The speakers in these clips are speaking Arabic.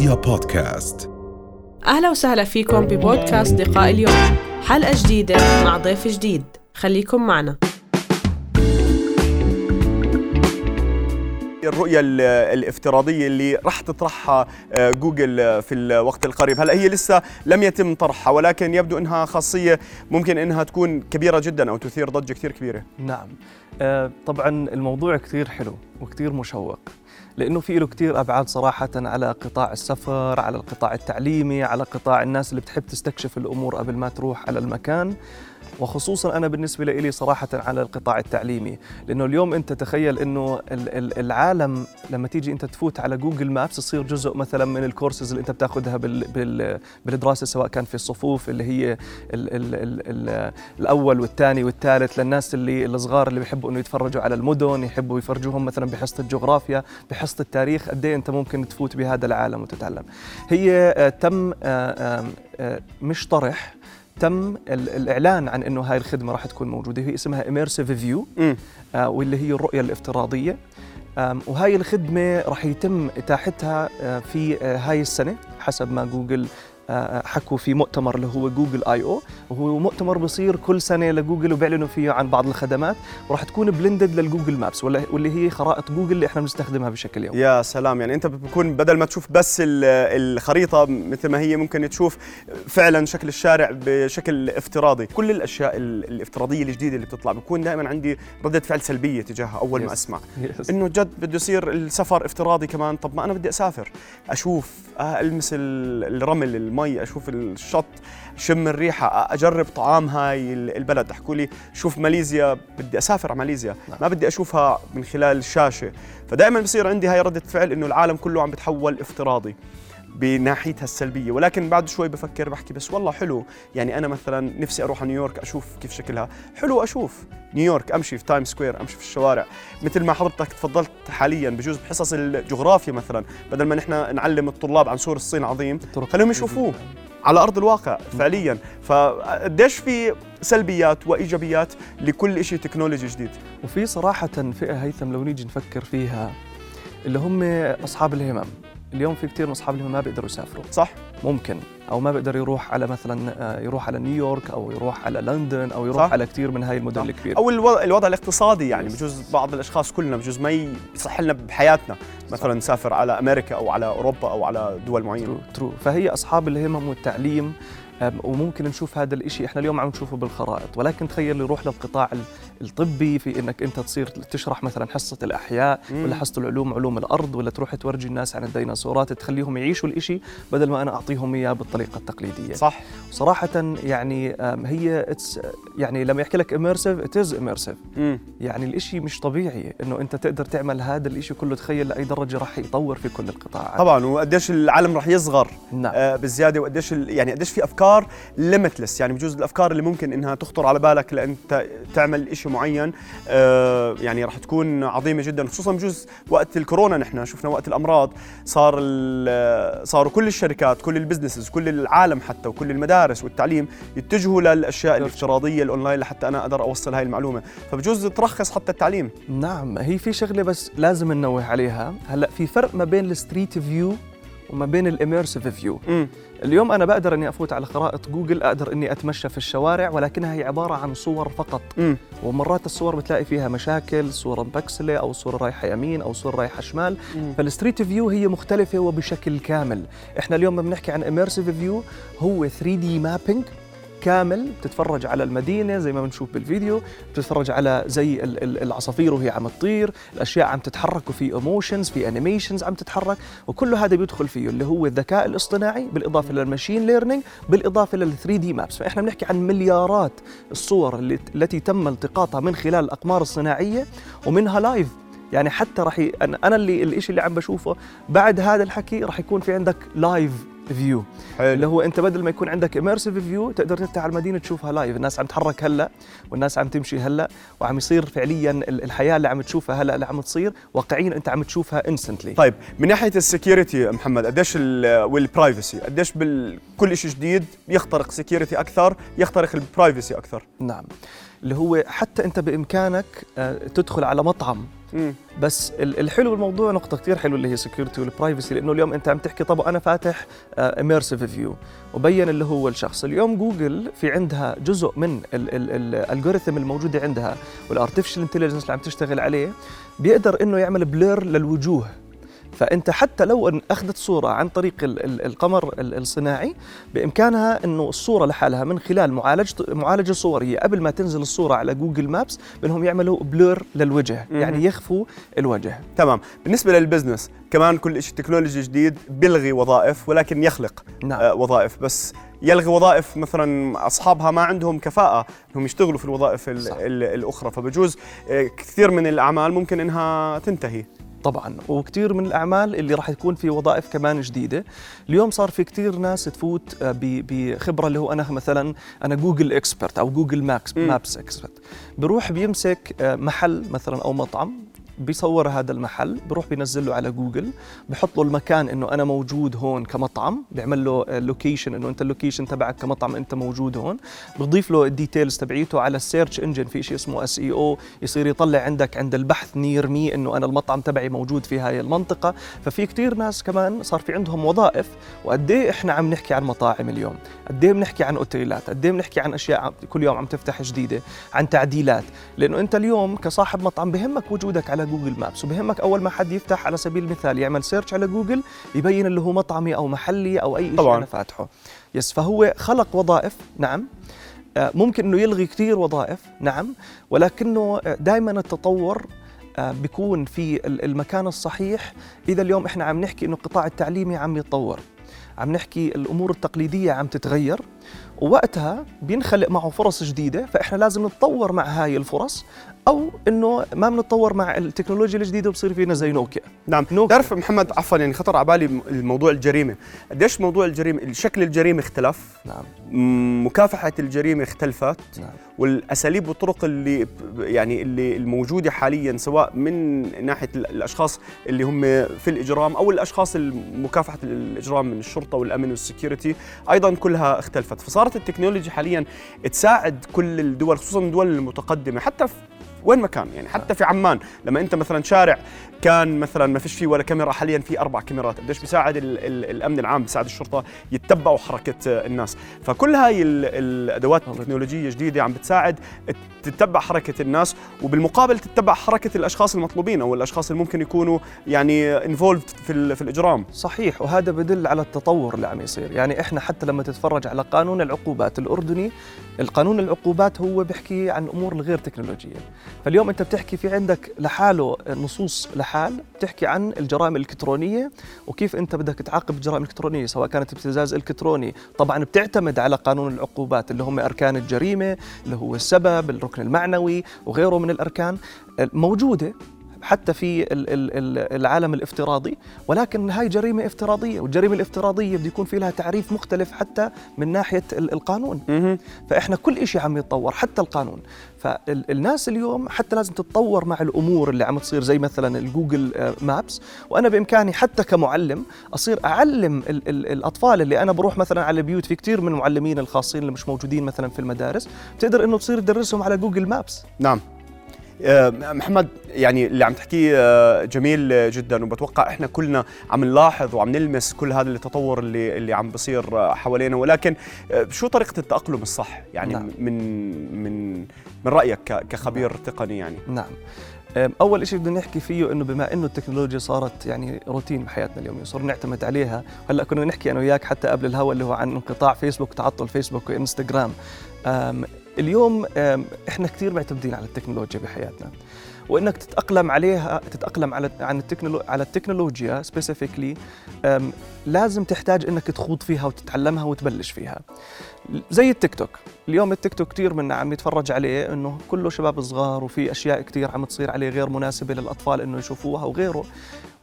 رؤيا بودكاست. أهلا وسهلا فيكم ببودكاست لقاء اليوم. حلقة جديدة مع ضيف جديد. خليكم معنا. الرؤية ال- الافتراضية اللي راح تطرحها آه، جوجل آه، في الوقت القريب. هلا هي لسه لم يتم طرحها ولكن يبدو إنها خاصية ممكن إنها تكون كبيرة جدا أو تثير ضجة كثير كبيرة. نعم. آه، طبعا الموضوع كثير حلو وكثير مشوق. لأنه في له كثير أبعاد صراحة على قطاع السفر على القطاع التعليمي على قطاع الناس اللي بتحب تستكشف الأمور قبل ما تروح على المكان. وخصوصا أنا بالنسبة لي صراحة على القطاع التعليمي لأنه اليوم أنت تخيل ال- العالم لما تيجي أنت تفوت على Google Maps يصير جزء مثلا من الكورسز اللي أنت بتاخذها بال بال بالدراسة سواء كان في الصفوف اللي هي ال ال ال ال الأول والثاني والثالث للناس اللي الصغار اللي بيحبوا إنه يتفرجوا على المدن يحبوا يفرجوهم مثلا بحصة الجغرافيا بحصة التاريخ قد إيه أنت ممكن تفوت بهذا العالم وتتعلم. هي آه، تم آه، آه، مش طرح تم ال- الإعلان عن إنه هاي الخدمة راح تكون موجودة هي اسمها immersive view مم. واللي هي الرؤية الافتراضية وهاي الخدمة راح يتم إتاحتها آه، في آه، هاي السنة حسب ما جوجل آه، حكوا في مؤتمر اللي هو Google I/O. وهو مؤتمر بصير كل سنة لجوجل وبيعلنوا فيه عن بعض الخدمات. وراح تكون blended لل Google Maps واللي هي خرائط جوجل اللي إحنا بنستخدمها بشكل يومي. يا سلام يعني أنت بكون بدل ما تشوف بس ال- الخريطة مثل ما هي ممكن تشوف فعلا شكل الشارع بشكل افتراضي. كل الأشياء ال- الافتراضية الجديدة اللي بتطلع بكون دائما عندي ردة فعل سلبية تجاهها أول ما Yes. أسمع. Yes. إنه جد بده يصير السفر افتراضي كمان. طب ما أنا بدي أسافر أشوف ألمس ال- الرمل المي أشوف الشط شم الريحة أجرب طعام هاي ال- البلد. أحكوا لي شوف ماليزيا بدي أسافر على ماليزيا. نعم. ما بدي أشوفها من خلال الشاشة. فدائما بصير عندي هاي ردة فعل إنه العالم كله عم بتحول افتراضي. بناحيتها السلبية. ولكن بعد شوي بفكر بحكي بس والله حلو. يعني أنا مثلا نفسي أروح على نيويورك أشوف كيف شكلها. حلو أشوف نيويورك أمشي في Times Square أمشي في الشوارع. مثل ما حضرتك تفضلت حاليا بجوز بحصص الجغرافيا مثلا بدل ما نحن نعلم الطلاب عن سور الصين عظيم خليهم يشوفوه على أرض الواقع فعليا. فقديش في سلبيات وإيجابيات لكل شيء تكنولوجي جديد؟ وفي صراحة فئة هيثم لو نيجي نفكر فيها اللي هم أصحاب الهمم. اليوم في كثير من أصحاب الهمم ما بيقدروا يسافروا. صح؟ ممكن. أو ما بيقدر يروح على مثلا آه، يروح على نيويورك أو يروح على لندن أو يروح صح. على كثير من هاي المدن صح. الكبيرة. أو الوضع, الوضع الاقتصادي يعني. بجوز بعض الأشخاص كلنا بجوز ما يصح لنا بحياتنا مثلا نسافر على أمريكا أو على أوروبا أو على دول معينة. true true فهي أصحاب الهمم والتعليم وممكن نشوف هذا الإشي. إحنا اليوم عم نشوفه بالخرائط. ولكن تخيل يروح للقطاع ال- الطبي في إنك أنت تصير تشرح مثلا حصة الأحياء مم. ولا حصة العلوم علوم الأرض ولا تروح تورجي الناس عن الديناصورات تخليهم يعيشوا الإشي بدل ما أنا أعطيهم إياه بالطريقة التقليدية. صح. صراحة يعني هي يعني لما يحكي لك is immersive. مم. يعني الإشي مش طبيعي إنه أنت تقدر تعمل هذا الإشي كله. تخيل لأي درجة راح يطور في كل القطاعات. طبعا وقديش العالم رح يصغر. نعم. آه بالزيادة وقديش يعني قديش في أفكار limitless يعني بجوز الأفكار اللي ممكن إنها تخطر على بالك لانت تعمل شيء معين آه يعني رح تكون عظيمة جدا خصوصا بجوز وقت الكورونا نحن شفنا وقت الأمراض صار صاروا كل الشركات كل ال businesses كل العالم حتى وكل المدارس والتعليم يتجهوا للأشياء الافتراضية الأونلاين لحتى أنا أقدر أوصل هاي المعلومة. فبجوز ترخص حتى التعليم. نعم هي في شغلة بس لازم ننوه عليها. هلأ في فرق ما بين ال street view وما بين ال immersive view. اليوم أنا بقدر إني أفوت على خرائط جوجل أقدر إني أتمشى في الشوارع ولكنها هي عبارة عن صور فقط. امم ومرات الصور بتلاقي فيها مشاكل صورة مبكسلة أو صورة رايحة يمين أو صورة رايحة شمال. فال street view هي مختلفة وبشكل كامل. إحنا اليوم بنحكي عن immersive view هو 3D mapping كامل بتتفرج على المدينة زي ما بنشوف بالفيديو بتتفرج على زي ال- ال- العصافير وهي عم تطير الأشياء عم تتحرك وفي emotions في animations عم تتحرك وكل هذا بيدخل فيه اللي هو الذكاء الاصطناعي بالإضافة لل machine learning بالإضافة لل 3D maps فإحنا بنحكي عن مليارات الصور التي تم التقاطها من خلال الأقمار الصناعية ومنها live يعني حتى راح ي... أنا اللي الشيء اللي عم بشوفه بعد هذا الحكي راح يكون في عندك live view اللي هو انت بدل ما يكون عندك immersive view تقدر تفتح على المدينة تشوفها live الناس عم تتحرك هلا والناس عم تمشي هلا وعم يصير فعليا ال- الحياة اللي عم تشوفها هلا اللي عم تصير واقعيا انت عم تشوفها instantly طيب من ناحية ال security محمد قديش ال- وال privacy قديش بال... كل شيء جديد يخترق security أكثر يخترق ال privacy أكثر؟ نعم. اللي هو حتى انت بإمكانك آه، تدخل على مطعم. بس ال- الحلو بالموضوع نقطة كثير حلوة اللي هي security وال privacy لأنه اليوم أنت عم تحكي طب أنا فاتح immersive view وبين اللي هو الشخص. اليوم جوجل في عندها جزء من ال algorithm الموجوده عندها وال artificial intelligence اللي عم تشتغل عليه بيقدر إنه يعمل blur للوجوه. فأنت حتى لو أن أخذت صورة عن طريق ال- ال- القمر ال- الصناعي بإمكانها انه الصورة لحالها من خلال معالجه معالجة صوريه قبل ما تنزل الصورة على Google Maps بانهم يعملوا blur للوجه. يعني يخفوا الوجه تمام بالنسبة لل business كمان كل شيء تكنولوجي جديد بيلغي وظائف ولكن يخلق نعم. آه وظائف بس يلغي وظائف مثلا أصحابها ما عندهم كفاءة إنهم يشتغلوا في الوظائف ال. ال الأخرى فبجوز آه كثير من الأعمال ممكن إنها تنتهي طبعا. وكثير من الأعمال اللي راح تكون في وظائف كمان جديدة. اليوم صار في كثير ناس تفوت آه، بخبرة اللي هو أنا مثلا أنا Google expert أو جوجل ماكس. Maps expert بروح بيمسك آه، محل مثلا أو مطعم بيصور هذا المحل بروح بينزل له على جوجل بحط له المكان إنه أنا موجود هون كمطعم بيعمل له location إنه أنت ال location تبعك كمطعم أنت موجود هون بضيف له ال details تبعيته على ال search engine في شيء اسمه SEO يصير يطلع عندك عند البحث near me إنه أنا المطعم تبعي موجود في هاي المنطقة. ففي كتير ناس كمان صار في عندهم وظائف وقد إيه إحنا عم نحكي عن مطاعم اليوم؟ قد إيه بنحكي عن أوتيلات؟ قد إيه بنحكي عن أشياء كل يوم عم تفتح جديدة؟ عن تعديلات؟ لأنه أنت اليوم كصاحب مطعم بهمك وجودك على Google Maps. وبهمك أول ما حد يفتح على سبيل المثال يعمل search على جوجل يبين اللي هو مطعمي أو محلي أو أي شيء. أنا فاتحه. yes فهو خلق وظائف نعم. آه، ممكن إنه يلغي كثير وظائف نعم. ولكنه دائما التطور آه، بيكون في ال- المكان الصحيح. إذا اليوم إحنا عم نحكي إنه القطاع التعليمي عم يتطور عم نحكي الأمور التقليدية عم تتغير ووقتها بينخلق معه فرص جديدة فإحنا لازم نتطور مع هاي الفرص. أو إنه ما بنتطور مع التكنولوجيا الجديدة وبصير فينا زي نوكيا. نعم. نوكيا. تعرف محمد عفوا يعني خطر على بالي الموضوع الجريمة. قديش موضوع الجريمة شكل الجريمة اختلف؟ نعم. مكافحة الجريمة اختلفت. نعم. والأساليب والطرق اللي يعني اللي الموجودة حاليا سواء من ناحية ال- الأشخاص اللي هم في الإجرام أو الأشخاص مكافحه الإجرام من الشرطة والأمن والسكيورتي أيضا كلها اختلفت. فصارت التكنولوجيا حاليا تساعد كل الدول خصوصا الدول المتقدمة حتى في وين ما كان يعني حتى في عمان لما أنت مثلا شارع كان مثلا ما فيش فيه ولا كاميرا حاليا في أربع كاميرات قديش بيساعد ال ال الأمن العام بيساعد الشرطة يتبعوا حركة الناس. فكل هاي ال- الادوات. التكنولوجيه جديدة عم بتساعد تتبع حركة الناس وبالمقابل تتبع حركة الأشخاص المطلوبين أو الأشخاص اللي ممكن يكونوا يعني انفولد في في الإجرام. صحيح وهذا بدل على التطور اللي عم يصير. يعني إحنا حتى لما تتفرج على قانون العقوبات الأردني القانون العقوبات هو بيحكي عن أمور الغير تكنولوجية. فاليوم أنت بتحكي في عندك لحاله نصوص لحال بتحكي عن الجرائم الإلكترونية وكيف أنت بدك تعاقب الجرائم الالكترونيه سواء كانت ابتزاز إلكتروني. طبعا بتعتمد على قانون العقوبات اللي هم أركان الجريمة اللي هو السبب الركن المعنوي وغيره من الأركان. موجودة حتى في ال- ال- ال- العالم الافتراضي ولكن هاي جريمة افتراضية والجريمة الافتراضية بده يكون في لها تعريف مختلف حتى من ناحية ال- القانون. فإحنا كل شيء عم يتطور حتى القانون. فالناس اليوم حتى لازم تتطور مع الأمور اللي عم تصير زي مثلا الجوجل آه، مابس. وأنا بإمكاني حتى كمعلم أصير أعلم ال ال الأطفال اللي أنا بروح مثلا على البيوت. في كثير من المعلمين الخاصين اللي مش موجودين مثلا في المدارس بتقدر إنه تصير تدرسهم على جوجل مابس. نعم. محمد يعني اللي عم تحكيه آه، جميل آه، جدا وبتوقع إحنا كلنا عم نلاحظ وعم نلمس كل هذا التطور اللي اللي عم بصير آه، حوالينا. ولكن آه، شو طريقة التأقلم الصح؟ يعني نعم. من من من رأيك كخبير تقني يعني. نعم. أول شيء بدنا نحكي فيه إنه بما إنه التكنولوجيا صارت يعني روتين بحياتنا اليومية صرنا نعتمد عليها. هلأ كنا نحكي أنا وياك حتى قبل الهوا اللي هو عن انقطاع فيسبوك تعطل فيسبوك وإنستغرام. اليوم إحنا كثير معتمدين على التكنولوجيا بحياتنا. وإنك تتأقلم عليها تتأقلم على عن التكنولو على التكنولوجيا specifically لازم تحتاج إنك تخوض فيها وتتعلمها وتبلش فيها. زي التيك توك. اليوم التيك توك كثير منا عم يتفرج عليه إنه كله شباب صغار وفي أشياء كثير عم تصير عليه غير مناسبة للأطفال إنه يشوفوها وغيره.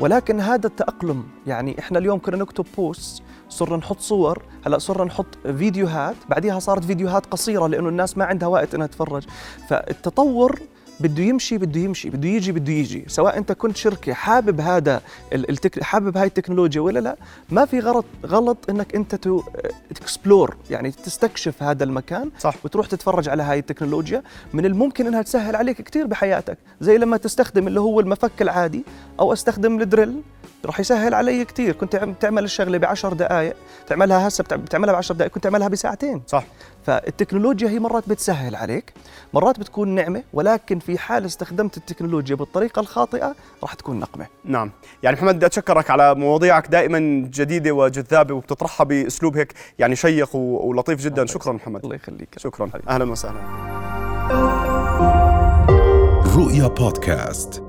ولكن هذا التأقلم يعني إحنا اليوم كنا نكتب post صرنا نحط صور. هلا صرنا نحط فيديوهات. بعديها صارت فيديوهات قصيرة لأنه الناس ما عندها وقت إنها تتفرج. فالتطور بده يمشي بده يمشي بده يجي بده يجي. سواء أنت كنت شركة حابب هذا التك... حابب هاي التكنولوجيا ولا لا ما في غلط غلط إنك أنت to explore يعني تستكشف هذا المكان صح. وتروح تتفرج على هاي التكنولوجيا. من الممكن إنها تسهل عليك كثير بحياتك. زي لما تستخدم اللي هو المفك العادي أو أستخدم الدريل. راح يسهل علي كثير كنت تعمل الشغلة بعشر دقائق تعملها هسه بتعملها بعشر دقائق كنت تعملها بساعتين. صح. فالتكنولوجيا هي مرات بتسهل عليك مرات بتكون نعمة ولكن في حال استخدمت التكنولوجيا بالطريقة الخاطئة راح تكون نقمة. نعم. يعني محمد بدي أتشكرك على مواضيعك دائما جديدة وجذابة وبتطرحها بأسلوب هيك يعني شيق ولطيف جدا. شكرا محمد. الله يخليك. شكرا. أهلا وسهلا. رؤيا بودكاست.